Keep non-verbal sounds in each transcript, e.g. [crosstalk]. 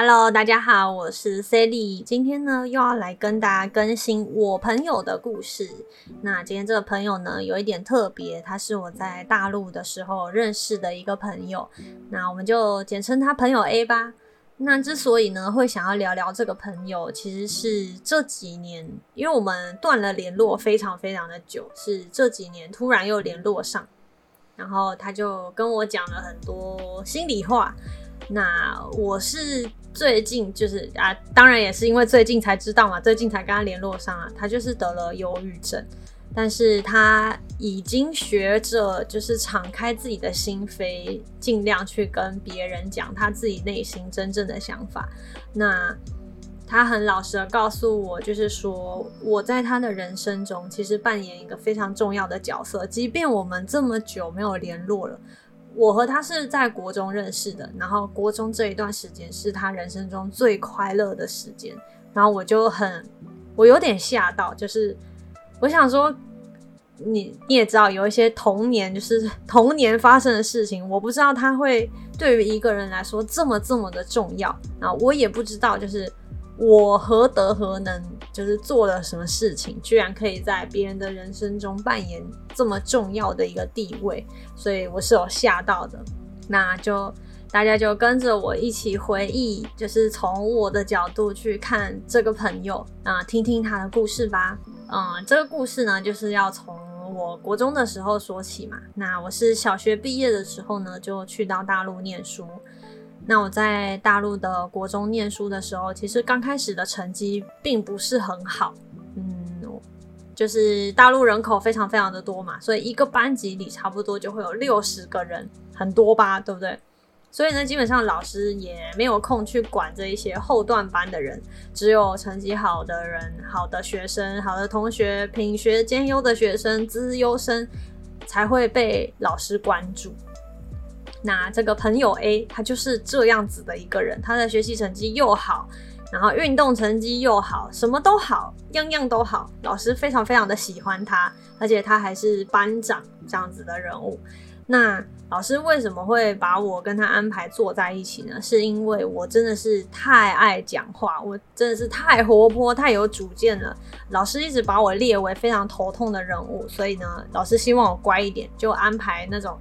Hello，大家好，我是 Sally，今天呢又要来跟大家更新我朋友的故事。那今天这个朋友呢有一点特别，他是我在大陆的时候认识的一个朋友，那我们就简称他朋友 A 吧。那之所以呢会想要聊聊这个朋友，其实是这几年，因为我们断了联络非常非常的久，是这几年突然又联络上，然后他就跟我讲了很多心里话。那我是最近就是啊，当然也是因为最近才知道嘛，最近才跟他联络上啊，他就是得了忧郁症。但是他已经学着，就是敞开自己的心扉，尽量去跟别人讲他自己内心真正的想法。那他很老实的告诉我，就是说我在他的人生中其实扮演一个非常重要的角色，即便我们这么久没有联络了。我和他是在国中认识的，然后国中这一段时间是他人生中最快乐的时间，然后我就很，我有点吓到，就是我想说。你你也知道，有一些童年就是 [laughs] 童年发生的事情，我不知道他会对于一个人来说这么这么的重要啊！我也不知道，就是我何德何能，就是做了什么事情，居然可以在别人的人生中扮演这么重要的一个地位，所以我是有吓到的。那就大家就跟着我一起回忆，就是从我的角度去看这个朋友啊，听听他的故事吧。嗯，这个故事呢，就是要从。我国中的时候说起嘛，那我是小学毕业的时候呢，就去到大陆念书。那我在大陆的国中念书的时候，其实刚开始的成绩并不是很好，嗯，就是大陆人口非常非常的多嘛，所以一个班级里差不多就会有六十个人，很多吧，对不对？所以呢，基本上老师也没有空去管这一些后段班的人，只有成绩好的人、好的学生、好的同学、品学兼优的学生、资优生才会被老师关注。那这个朋友 A，他就是这样子的一个人，他的学习成绩又好，然后运动成绩又好，什么都好，样样都好，老师非常非常的喜欢他，而且他还是班长这样子的人物。那老师为什么会把我跟他安排坐在一起呢？是因为我真的是太爱讲话，我真的是太活泼、太有主见了。老师一直把我列为非常头痛的人物，所以呢，老师希望我乖一点，就安排那种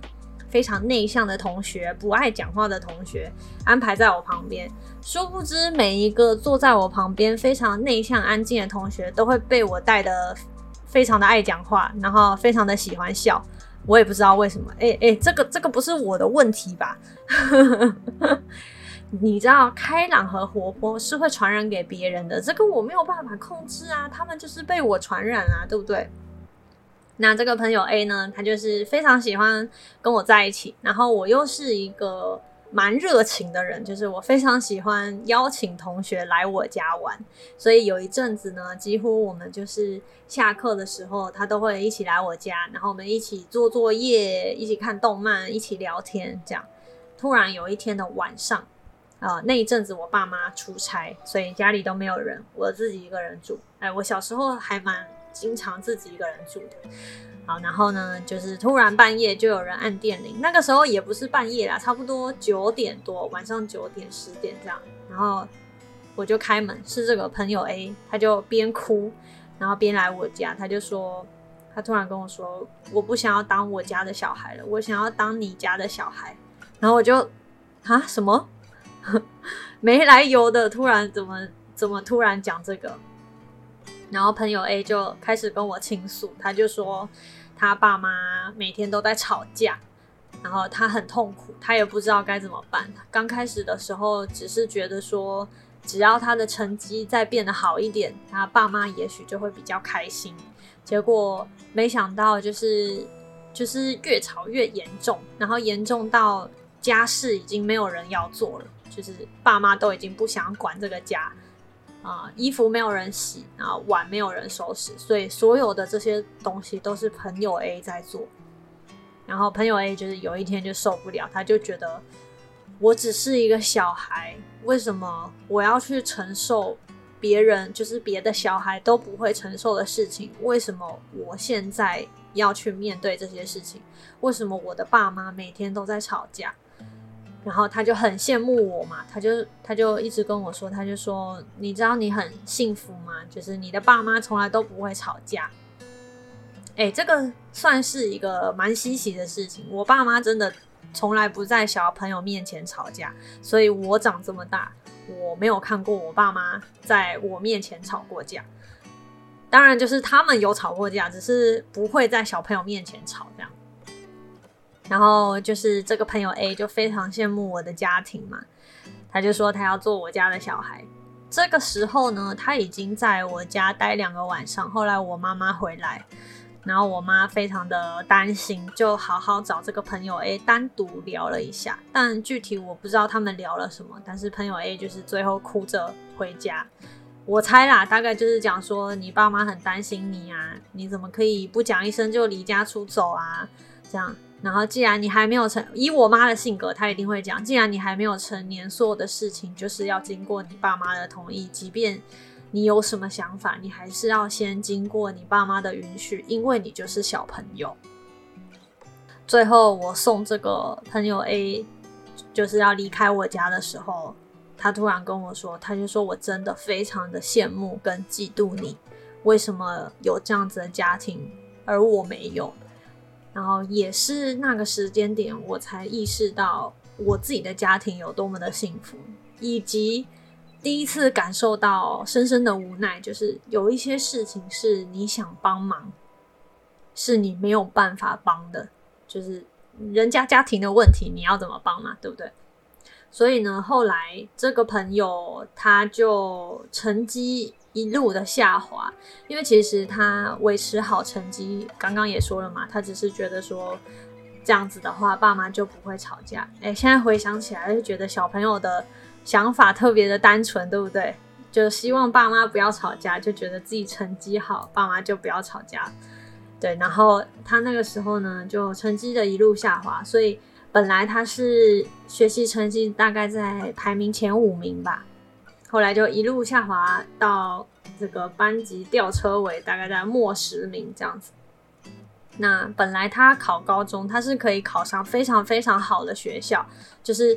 非常内向的同学、不爱讲话的同学安排在我旁边。殊不知，每一个坐在我旁边非常内向、安静的同学，都会被我带的非常的爱讲话，然后非常的喜欢笑。我也不知道为什么，哎哎，这个这个不是我的问题吧？[laughs] 你知道，开朗和活泼是会传染给别人的，这个我没有办法控制啊，他们就是被我传染啊，对不对？那这个朋友 A 呢，他就是非常喜欢跟我在一起，然后我又是一个。蛮热情的人，就是我非常喜欢邀请同学来我家玩，所以有一阵子呢，几乎我们就是下课的时候，他都会一起来我家，然后我们一起做作业，一起看动漫，一起聊天，这样。突然有一天的晚上，呃，那一阵子我爸妈出差，所以家里都没有人，我自己一个人住。哎，我小时候还蛮经常自己一个人住的。好，然后呢，就是突然半夜就有人按电铃，那个时候也不是半夜啦，差不多九点多，晚上九点十点这样。然后我就开门，是这个朋友 A，他就边哭，然后边来我家，他就说，他突然跟我说，我不想要当我家的小孩了，我想要当你家的小孩。然后我就啊什么 [laughs] 没来由的，突然怎么怎么突然讲这个？然后朋友 A 就开始跟我倾诉，他就说他爸妈每天都在吵架，然后他很痛苦，他也不知道该怎么办。刚开始的时候只是觉得说，只要他的成绩再变得好一点，他爸妈也许就会比较开心。结果没想到就是就是越吵越严重，然后严重到家事已经没有人要做了，就是爸妈都已经不想管这个家。啊，衣服没有人洗，然后碗没有人收拾，所以所有的这些东西都是朋友 A 在做。然后朋友 A 就是有一天就受不了，他就觉得我只是一个小孩，为什么我要去承受别人就是别的小孩都不会承受的事情？为什么我现在要去面对这些事情？为什么我的爸妈每天都在吵架？然后他就很羡慕我嘛，他就他就一直跟我说，他就说，你知道你很幸福吗？就是你的爸妈从来都不会吵架。哎，这个算是一个蛮稀奇的事情。我爸妈真的从来不在小朋友面前吵架，所以我长这么大，我没有看过我爸妈在我面前吵过架。当然，就是他们有吵过架，只是不会在小朋友面前吵这样。然后就是这个朋友 A 就非常羡慕我的家庭嘛，他就说他要做我家的小孩。这个时候呢，他已经在我家待两个晚上。后来我妈妈回来，然后我妈非常的担心，就好好找这个朋友 A 单独聊了一下。但具体我不知道他们聊了什么。但是朋友 A 就是最后哭着回家。我猜啦，大概就是讲说你爸妈很担心你啊，你怎么可以不讲一声就离家出走啊？这样。然后，既然你还没有成，以我妈的性格，她一定会讲：既然你还没有成年，所有的事情就是要经过你爸妈的同意。即便你有什么想法，你还是要先经过你爸妈的允许，因为你就是小朋友。最后，我送这个朋友 A 就是要离开我家的时候，他突然跟我说：“他就说我真的非常的羡慕跟嫉妒你，为什么有这样子的家庭，而我没有？”然后也是那个时间点，我才意识到我自己的家庭有多么的幸福，以及第一次感受到深深的无奈，就是有一些事情是你想帮忙，是你没有办法帮的，就是人家家庭的问题，你要怎么帮嘛，对不对？所以呢，后来这个朋友他就成绩。一路的下滑，因为其实他维持好成绩，刚刚也说了嘛，他只是觉得说这样子的话，爸妈就不会吵架。哎，现在回想起来，就觉得小朋友的想法特别的单纯，对不对？就希望爸妈不要吵架，就觉得自己成绩好，爸妈就不要吵架。对，然后他那个时候呢，就成绩的一路下滑，所以本来他是学习成绩大概在排名前五名吧。后来就一路下滑到这个班级吊车尾，大概在末十名这样子。那本来他考高中，他是可以考上非常非常好的学校，就是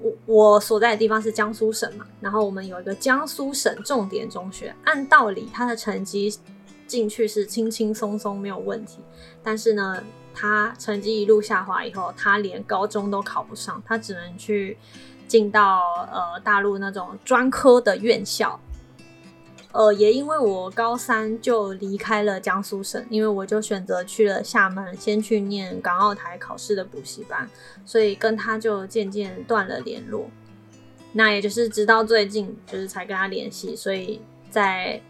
我我所在的地方是江苏省嘛，然后我们有一个江苏省重点中学，按道理他的成绩进去是轻轻松松没有问题，但是呢，他成绩一路下滑以后，他连高中都考不上，他只能去。进到呃大陆那种专科的院校，呃，也因为我高三就离开了江苏省，因为我就选择去了厦门，先去念港澳台考试的补习班，所以跟他就渐渐断了联络。那也就是直到最近，就是才跟他联系，所以在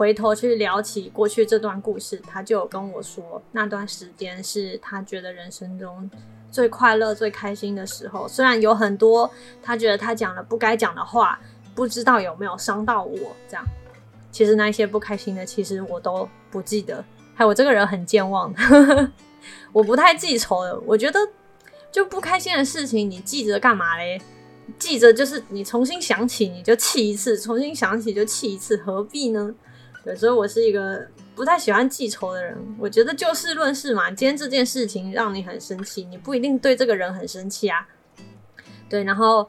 回头去聊起过去这段故事，他就有跟我说，那段时间是他觉得人生中。最快乐、最开心的时候，虽然有很多他觉得他讲了不该讲的话，不知道有没有伤到我。这样，其实那些不开心的，其实我都不记得。还有我这个人很健忘，我不太记仇的。我觉得就不开心的事情，你记着干嘛嘞？记着就是你重新想起你就气一次，重新想起就气一次，何必呢？对，所以我是一个。不太喜欢记仇的人，我觉得就事论事嘛。今天这件事情让你很生气，你不一定对这个人很生气啊。对，然后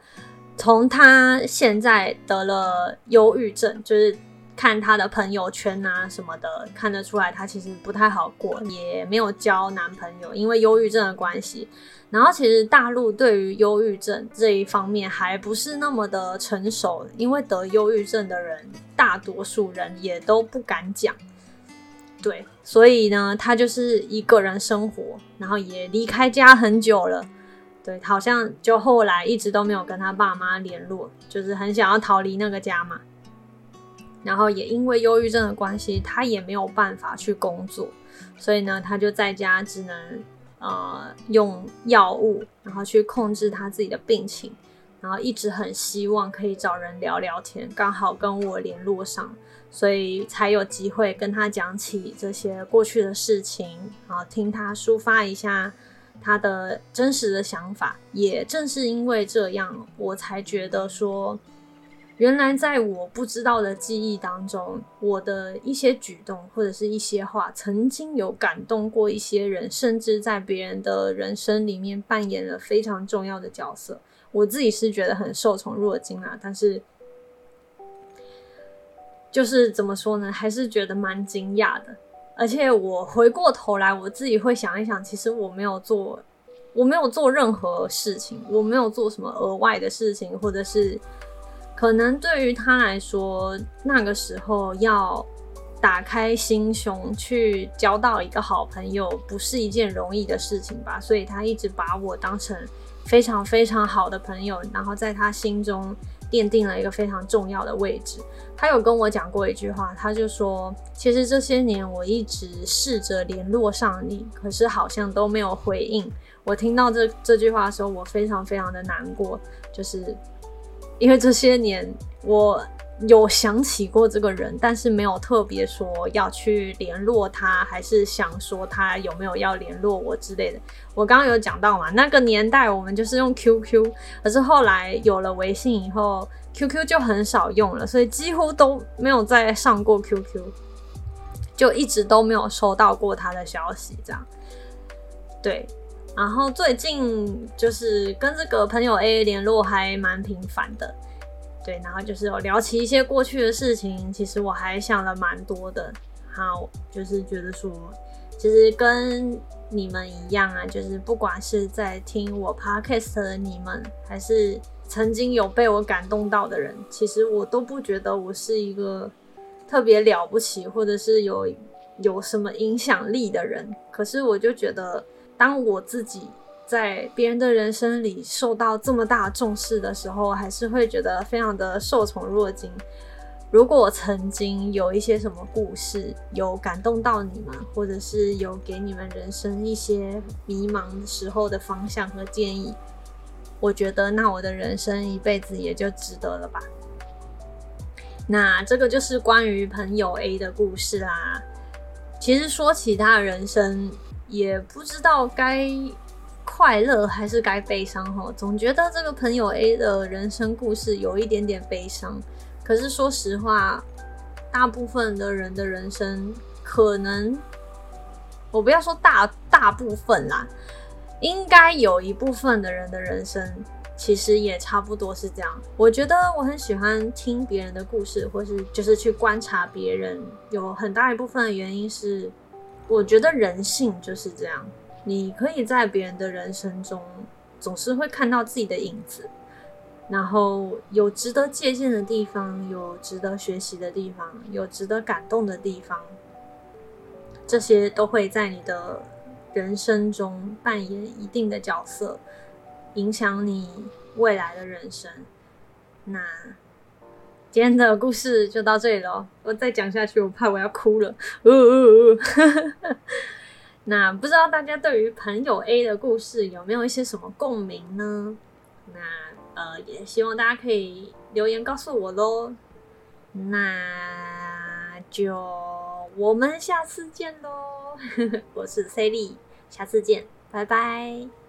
从他现在得了忧郁症，就是看他的朋友圈啊什么的，看得出来他其实不太好过，也没有交男朋友，因为忧郁症的关系。然后其实大陆对于忧郁症这一方面还不是那么的成熟，因为得忧郁症的人大多数人也都不敢讲。对，所以呢，他就是一个人生活，然后也离开家很久了。对，好像就后来一直都没有跟他爸妈联络，就是很想要逃离那个家嘛。然后也因为忧郁症的关系，他也没有办法去工作，所以呢，他就在家只能呃用药物，然后去控制他自己的病情。然后一直很希望可以找人聊聊天，刚好跟我联络上。所以才有机会跟他讲起这些过去的事情，然后听他抒发一下他的真实的想法。也正是因为这样，我才觉得说，原来在我不知道的记忆当中，我的一些举动或者是一些话，曾经有感动过一些人，甚至在别人的人生里面扮演了非常重要的角色。我自己是觉得很受宠若惊啊，但是就是怎么说呢，还是觉得蛮惊讶的。而且我回过头来，我自己会想一想，其实我没有做，我没有做任何事情，我没有做什么额外的事情，或者是可能对于他来说，那个时候要打开心胸去交到一个好朋友，不是一件容易的事情吧。所以他一直把我当成非常非常好的朋友，然后在他心中。奠定了一个非常重要的位置。他有跟我讲过一句话，他就说：“其实这些年我一直试着联络上你，可是好像都没有回应。”我听到这这句话的时候，我非常非常的难过，就是因为这些年我。有想起过这个人，但是没有特别说要去联络他，还是想说他有没有要联络我之类的。我刚刚有讲到嘛，那个年代我们就是用 QQ，可是后来有了微信以后，QQ 就很少用了，所以几乎都没有再上过 QQ，就一直都没有收到过他的消息。这样，对。然后最近就是跟这个朋友 A 联络还蛮频繁的。对，然后就是有聊起一些过去的事情，其实我还想了蛮多的。好，就是觉得说，其实跟你们一样啊，就是不管是在听我 podcast 的你们，还是曾经有被我感动到的人，其实我都不觉得我是一个特别了不起，或者是有有什么影响力的人。可是我就觉得，当我自己。在别人的人生里受到这么大重视的时候，还是会觉得非常的受宠若惊。如果曾经有一些什么故事有感动到你们，或者是有给你们人生一些迷茫时候的方向和建议，我觉得那我的人生一辈子也就值得了吧。那这个就是关于朋友 A 的故事啦。其实说起他的人生，也不知道该。快乐还是该悲伤哈？总觉得这个朋友 A 的人生故事有一点点悲伤。可是说实话，大部分的人的人生，可能我不要说大大部分啦，应该有一部分的人的人生，其实也差不多是这样。我觉得我很喜欢听别人的故事，或是就是去观察别人，有很大一部分的原因是，我觉得人性就是这样。你可以在别人的人生中，总是会看到自己的影子，然后有值得借鉴的地方，有值得学习的地方，有值得感动的地方，这些都会在你的人生中扮演一定的角色，影响你未来的人生。那今天的故事就到这里了，我再讲下去，我怕我要哭了。[laughs] 那不知道大家对于朋友 A 的故事有没有一些什么共鸣呢？那呃，也希望大家可以留言告诉我喽。那就我们下次见喽！[laughs] 我是 C 莉，下次见，拜拜。